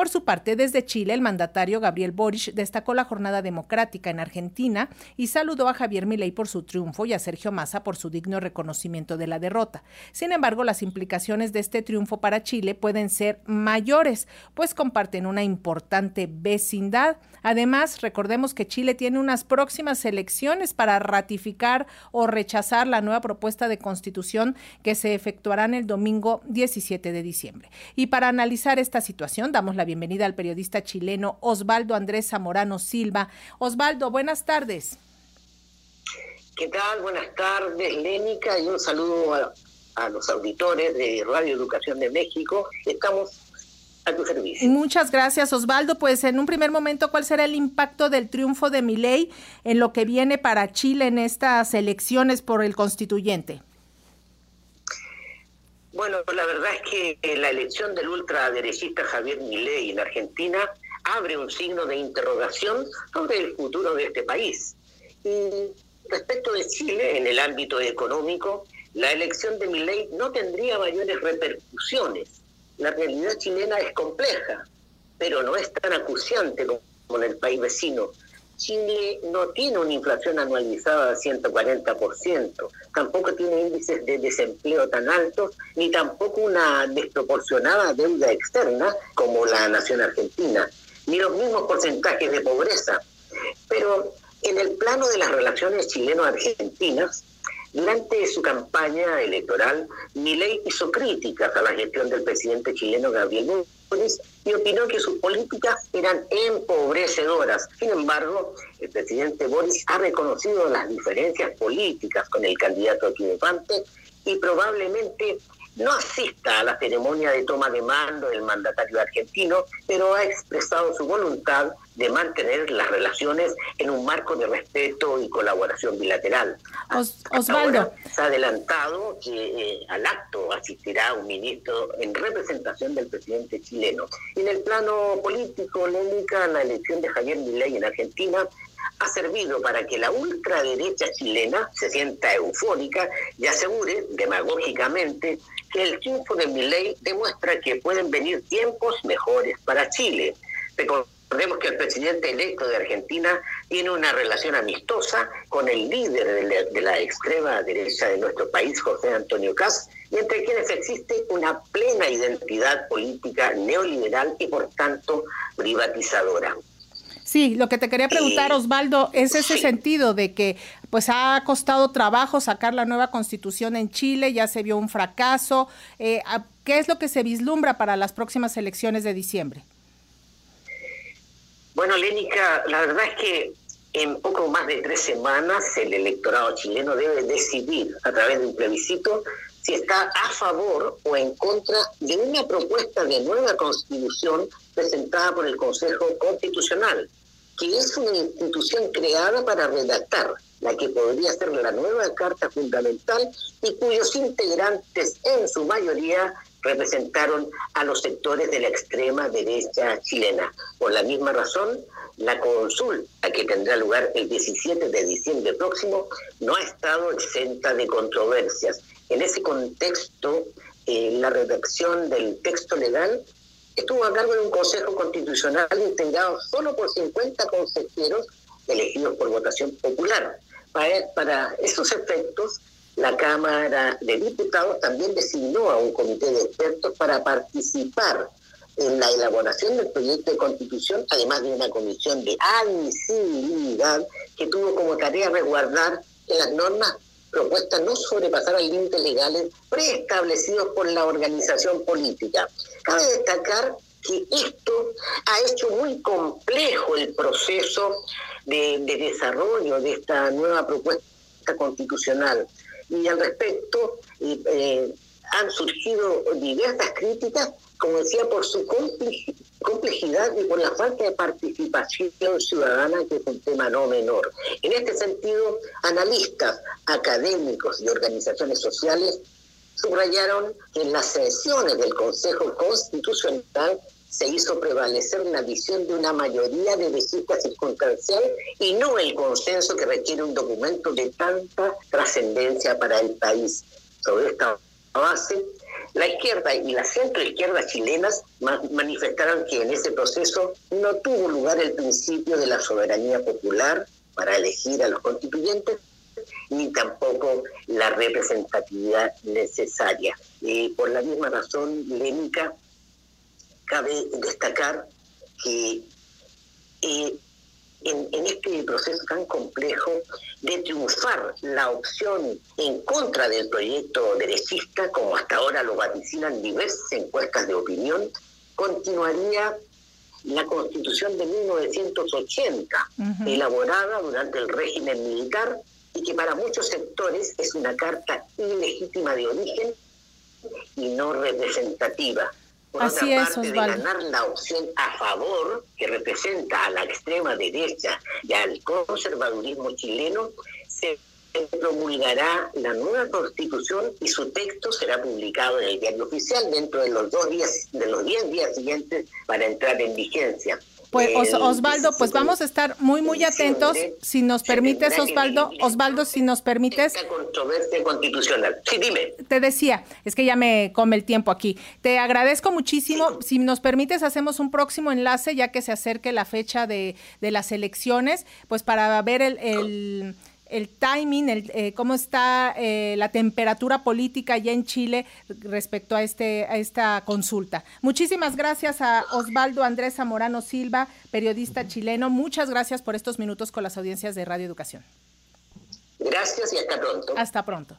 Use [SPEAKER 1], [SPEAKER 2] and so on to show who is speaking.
[SPEAKER 1] Por su parte, desde Chile, el mandatario Gabriel Boric destacó la jornada democrática en Argentina y saludó a Javier Milei por su triunfo y a Sergio Massa por su digno reconocimiento de la derrota. Sin embargo, las implicaciones de este triunfo para Chile pueden ser mayores, pues comparten una importante vecindad. Además, recordemos que Chile tiene unas próximas elecciones para ratificar o rechazar la nueva propuesta de constitución que se efectuarán el domingo 17 de diciembre. Y para analizar esta situación, damos la bienvenida al periodista chileno Osvaldo Andrés Zamorano Silva. Osvaldo, buenas tardes.
[SPEAKER 2] ¿Qué tal? Buenas tardes, Lénica, y un saludo a, a los auditores de Radio Educación de México. Estamos a tu servicio.
[SPEAKER 1] Muchas gracias, Osvaldo. Pues en un primer momento, ¿cuál será el impacto del triunfo de Milei en lo que viene para Chile en estas elecciones por el constituyente?
[SPEAKER 2] Bueno, la verdad es que la elección del ultraderechista Javier Milei en Argentina abre un signo de interrogación sobre el futuro de este país. Y respecto de Chile, en el ámbito económico, la elección de Milei no tendría mayores repercusiones. La realidad chilena es compleja, pero no es tan acuciante como en el país vecino. Chile no tiene una inflación anualizada de 140%, tampoco tiene índices de desempleo tan altos, ni tampoco una desproporcionada deuda externa como la nación argentina, ni los mismos porcentajes de pobreza. Pero en el plano de las relaciones chileno-argentinas, durante su campaña electoral, Milei hizo críticas a la gestión del presidente chileno Gabriel Boric y opinó que sus políticas eran empobrecedoras. Sin embargo, el presidente Boris ha reconocido las diferencias políticas con el candidato triunfante y probablemente no asista a la ceremonia de toma de mando del mandatario argentino, pero ha expresado su voluntad de mantener las relaciones en un marco de respeto y colaboración bilateral.
[SPEAKER 1] Osvaldo.
[SPEAKER 2] se ha adelantado que eh, al acto asistirá un ministro en representación del presidente chileno. En el plano político, Lénica, la elección de Javier Milei en Argentina ha servido para que la ultraderecha chilena se sienta eufórica y asegure demagógicamente que el triunfo de Milei demuestra que pueden venir tiempos mejores para Chile. Recordemos que el presidente electo de Argentina tiene una relación amistosa con el líder de la, extrema derecha de nuestro país, José Antonio Caz, y entre quienes existe una plena identidad política neoliberal y por tanto privatizadora.
[SPEAKER 1] Sí, lo que te quería preguntar, Osvaldo, es ese sentido de que pues ha costado trabajo sacar la nueva constitución en Chile, ya se vio un fracaso. Eh, ¿Qué es lo que se vislumbra para las próximas elecciones de diciembre?
[SPEAKER 2] Bueno, Lénica, la verdad es que en poco más de tres semanas el electorado chileno debe decidir a través de un plebiscito si está a favor o en contra de una propuesta de nueva constitución presentada por el Consejo Constitucional que es una institución creada para redactar la que podría ser la nueva Carta Fundamental y cuyos integrantes en su mayoría representaron a los sectores de la extrema derecha chilena. Por la misma razón, la consulta que tendrá lugar el 17 de diciembre próximo no ha estado exenta de controversias. En ese contexto, eh, la redacción del texto legal estuvo a cargo de un Consejo Constitucional integrado solo por 50 consejeros elegidos por votación popular. Para, esos efectos, la Cámara de Diputados también designó a un comité de expertos para participar en la elaboración del proyecto de constitución, además de una comisión de admisibilidad que tuvo como tarea resguardar que las normas propuestas no sobrepasaran límites legales preestablecidos por la organización política. Cabe destacar que esto ha hecho muy complejo el proceso de, desarrollo de esta nueva propuesta constitucional. Y al respecto eh, han surgido diversas críticas, como decía, por su complejidad y por la falta de participación ciudadana, que es un tema no menor. En este sentido, analistas, académicos y organizaciones sociales subrayaron que en las sesiones del Consejo Constitucional se hizo prevalecer la visión de una mayoría de visita circunstancial y no el consenso que requiere un documento de tanta trascendencia para el país. Sobre esta base, La izquierda y la centroizquierda chilenas manifestaron que en ese proceso no tuvo lugar el principio de la soberanía popular para elegir a los constituyentes, ni tampoco la representatividad necesaria. Y por la misma razón, Lénica, cabe destacar que eh, en, este proceso tan complejo de triunfar la opción en contra del proyecto derechista, como hasta ahora lo vaticinan diversas encuestas de opinión, continuaría la constitución de 1980, elaborada durante el régimen militar y que para muchos sectores es una carta ilegítima de origen y no representativa. Por
[SPEAKER 1] Así
[SPEAKER 2] otra
[SPEAKER 1] es,
[SPEAKER 2] parte, de ganar la opción a favor, que representa a la extrema derecha y al conservadurismo chileno, se promulgará la nueva constitución y su texto será publicado en el diario oficial dentro de los dos días, de los diez días siguientes para entrar en vigencia.
[SPEAKER 1] Pues Osvaldo, pues vamos a estar muy muy atentos. Si nos permites, Osvaldo, Osvaldo, si nos permites.
[SPEAKER 2] controversia constitucional. Sí, dime.
[SPEAKER 1] Te decía, es que ya me come el tiempo aquí. Te agradezco muchísimo. Si nos permites, hacemos un próximo enlace ya que se acerque la fecha de, de las elecciones, pues para ver el el timing, el, eh, cómo está eh, la temperatura política ya en Chile respecto a, este, a esta consulta. Muchísimas gracias a Osvaldo Andrés Zamorano Silva, periodista chileno. Muchas gracias por estos minutos con las audiencias de Radio Educación.
[SPEAKER 2] Gracias y hasta pronto.
[SPEAKER 1] Hasta pronto.